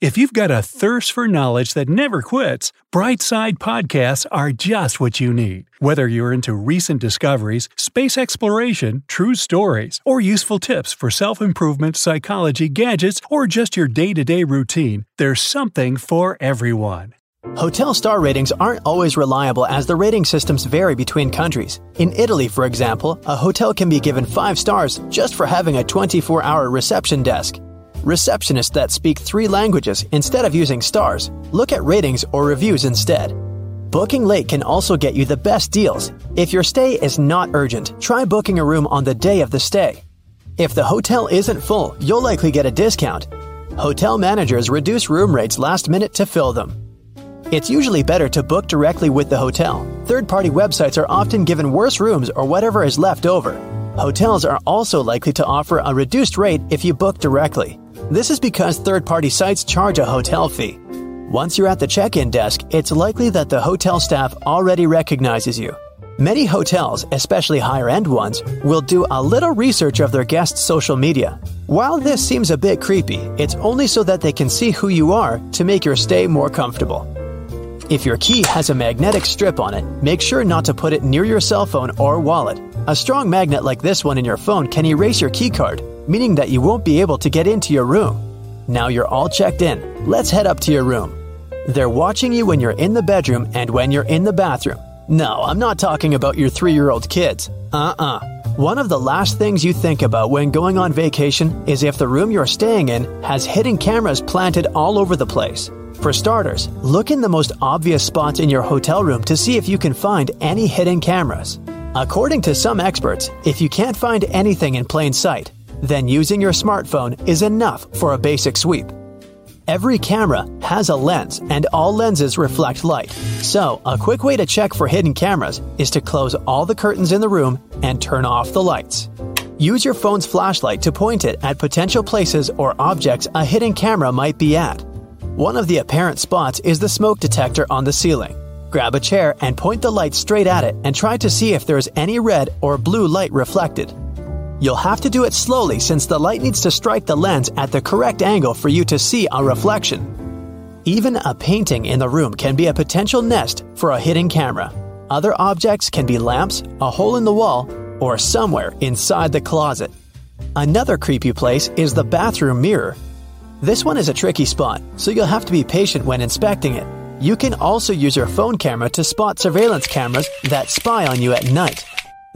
If you've got a thirst for knowledge that never quits, Brightside Podcasts are just what you need. Whether you're into recent discoveries, space exploration, true stories, or useful tips for self improvement, psychology, gadgets, or just your day to day routine, there's something for everyone. Hotel star ratings aren't always reliable as the rating systems vary between countries. In Italy, for example, a hotel can be given 5 stars just for having a 24 hour reception desk. Receptionists that speak three languages instead of using stars look at ratings or reviews instead. Booking late can also get you the best deals. If your stay is not urgent, try booking a room on the day of the stay. If the hotel isn't full, you'll likely get a discount. Hotel managers reduce room rates last minute to fill them. It's usually better to book directly with the hotel. Third party websites are often given worse rooms or whatever is left over. Hotels are also likely to offer a reduced rate if you book directly. This is because third party sites charge a hotel fee. Once you're at the check in desk, it's likely that the hotel staff already recognizes you. Many hotels, especially higher end ones, will do a little research of their guests' social media. While this seems a bit creepy, it's only so that they can see who you are to make your stay more comfortable. If your key has a magnetic strip on it, make sure not to put it near your cell phone or wallet. A strong magnet like this one in your phone can erase your keycard, meaning that you won't be able to get into your room. Now you're all checked in. Let's head up to your room. They're watching you when you're in the bedroom and when you're in the bathroom. No, I'm not talking about your three year old kids. Uh uh One of the last things you think about when going on vacation is if the room you're staying in has hidden cameras planted all over the place. For starters, look in the most obvious spots in your hotel room to see if you can find any hidden cameras. According to some experts, if you can't find anything in plain sight, then using your smartphone is enough for a basic sweep. Every camera has a lens, and all lenses reflect light. So, a quick way to check for hidden cameras is to close all the curtains in the room and turn off the lights. Use your phone's flashlight to point it at potential places or objects a hidden camera might be at. One of the apparent spots is the smoke detector on the ceiling. Grab a chair and point the light straight at it and try to see if there is any red or blue light reflected. You'll have to do it slowly since the light needs to strike the lens at the correct angle for you to see a reflection. Even a painting in the room can be a potential nest for a hidden camera. Other objects can be lamps, a hole in the wall, or somewhere inside the closet. Another creepy place is the bathroom mirror. This one is a tricky spot, so you'll have to be patient when inspecting it. You can also use your phone camera to spot surveillance cameras that spy on you at night.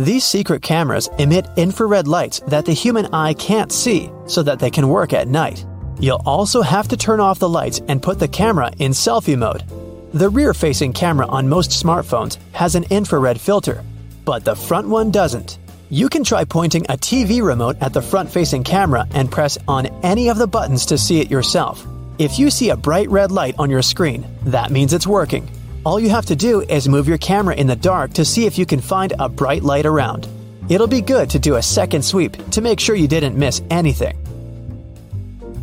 These secret cameras emit infrared lights that the human eye can't see so that they can work at night. You'll also have to turn off the lights and put the camera in selfie mode. The rear facing camera on most smartphones has an infrared filter, but the front one doesn't. You can try pointing a TV remote at the front facing camera and press on any of the buttons to see it yourself. If you see a bright red light on your screen, that means it's working. All you have to do is move your camera in the dark to see if you can find a bright light around. It'll be good to do a second sweep to make sure you didn't miss anything.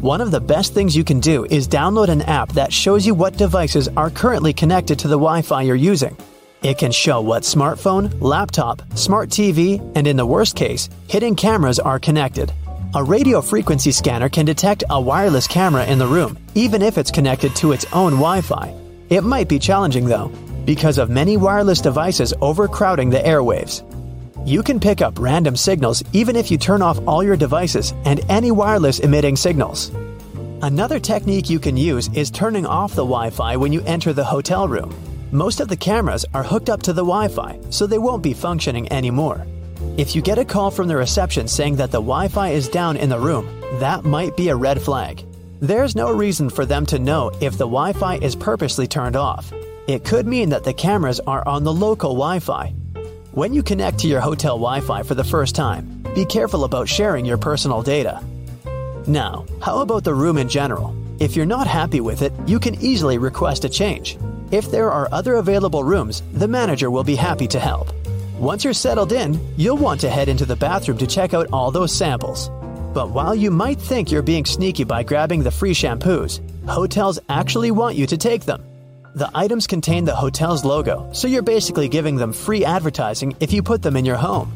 One of the best things you can do is download an app that shows you what devices are currently connected to the Wi Fi you're using. It can show what smartphone, laptop, smart TV, and in the worst case, hidden cameras are connected. A radio frequency scanner can detect a wireless camera in the room, even if it's connected to its own Wi Fi. It might be challenging though, because of many wireless devices overcrowding the airwaves. You can pick up random signals even if you turn off all your devices and any wireless emitting signals. Another technique you can use is turning off the Wi Fi when you enter the hotel room. Most of the cameras are hooked up to the Wi Fi, so they won't be functioning anymore. If you get a call from the reception saying that the Wi Fi is down in the room, that might be a red flag. There's no reason for them to know if the Wi Fi is purposely turned off. It could mean that the cameras are on the local Wi Fi. When you connect to your hotel Wi Fi for the first time, be careful about sharing your personal data. Now, how about the room in general? If you're not happy with it, you can easily request a change. If there are other available rooms, the manager will be happy to help. Once you're settled in, you'll want to head into the bathroom to check out all those samples. But while you might think you're being sneaky by grabbing the free shampoos, hotels actually want you to take them. The items contain the hotel's logo, so you're basically giving them free advertising if you put them in your home.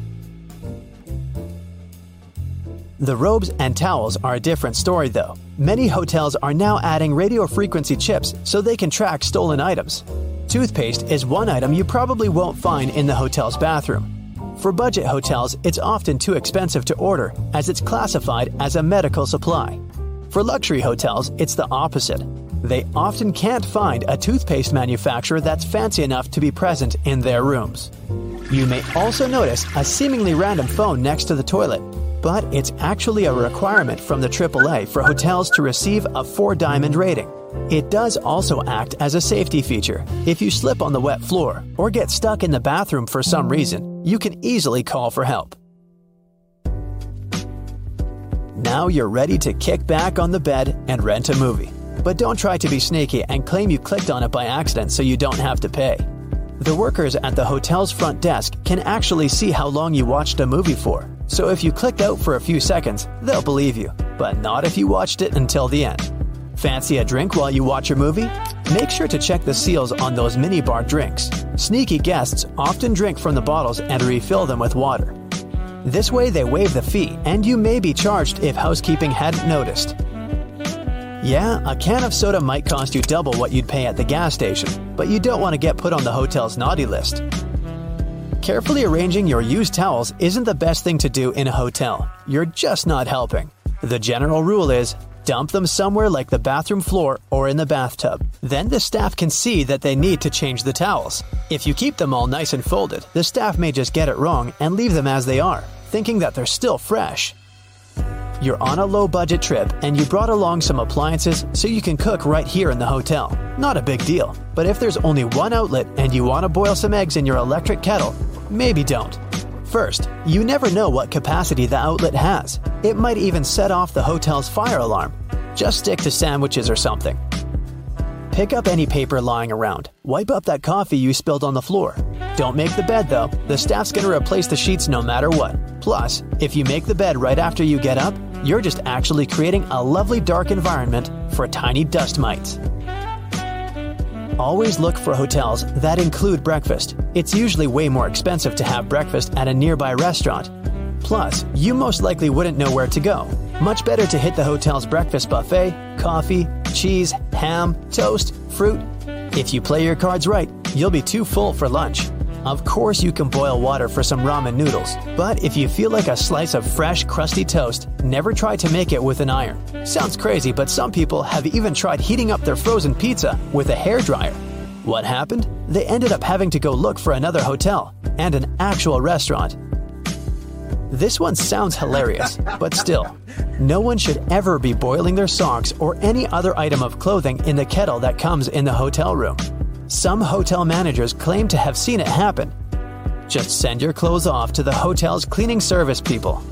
The robes and towels are a different story, though. Many hotels are now adding radio frequency chips so they can track stolen items. Toothpaste is one item you probably won't find in the hotel's bathroom. For budget hotels, it's often too expensive to order as it's classified as a medical supply. For luxury hotels, it's the opposite. They often can't find a toothpaste manufacturer that's fancy enough to be present in their rooms. You may also notice a seemingly random phone next to the toilet, but it's actually a requirement from the AAA for hotels to receive a 4 diamond rating. It does also act as a safety feature. If you slip on the wet floor or get stuck in the bathroom for some reason, you can easily call for help. Now you're ready to kick back on the bed and rent a movie. But don't try to be sneaky and claim you clicked on it by accident so you don't have to pay. The workers at the hotel's front desk can actually see how long you watched a movie for. So if you clicked out for a few seconds, they'll believe you, but not if you watched it until the end. Fancy a drink while you watch your movie? Make sure to check the seals on those minibar drinks. Sneaky guests often drink from the bottles and refill them with water. This way, they waive the fee, and you may be charged if housekeeping hadn't noticed. Yeah, a can of soda might cost you double what you'd pay at the gas station, but you don't want to get put on the hotel's naughty list. Carefully arranging your used towels isn't the best thing to do in a hotel. You're just not helping. The general rule is dump them somewhere like the bathroom floor or in the bathtub. Then the staff can see that they need to change the towels. If you keep them all nice and folded, the staff may just get it wrong and leave them as they are, thinking that they're still fresh. You're on a low budget trip and you brought along some appliances so you can cook right here in the hotel. Not a big deal, but if there's only one outlet and you want to boil some eggs in your electric kettle, maybe don't. First, you never know what capacity the outlet has. It might even set off the hotel's fire alarm. Just stick to sandwiches or something. Pick up any paper lying around. Wipe up that coffee you spilled on the floor. Don't make the bed though. The staff's gonna replace the sheets no matter what. Plus, if you make the bed right after you get up, you're just actually creating a lovely dark environment for tiny dust mites. Always look for hotels that include breakfast. It's usually way more expensive to have breakfast at a nearby restaurant. Plus, you most likely wouldn't know where to go. Much better to hit the hotel's breakfast buffet, coffee, cheese, ham, toast, fruit. If you play your cards right, you'll be too full for lunch. Of course, you can boil water for some ramen noodles, but if you feel like a slice of fresh, crusty toast, never try to make it with an iron. Sounds crazy, but some people have even tried heating up their frozen pizza with a hair dryer. What happened? They ended up having to go look for another hotel and an actual restaurant. This one sounds hilarious, but still, no one should ever be boiling their socks or any other item of clothing in the kettle that comes in the hotel room. Some hotel managers claim to have seen it happen. Just send your clothes off to the hotel's cleaning service people